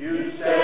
You say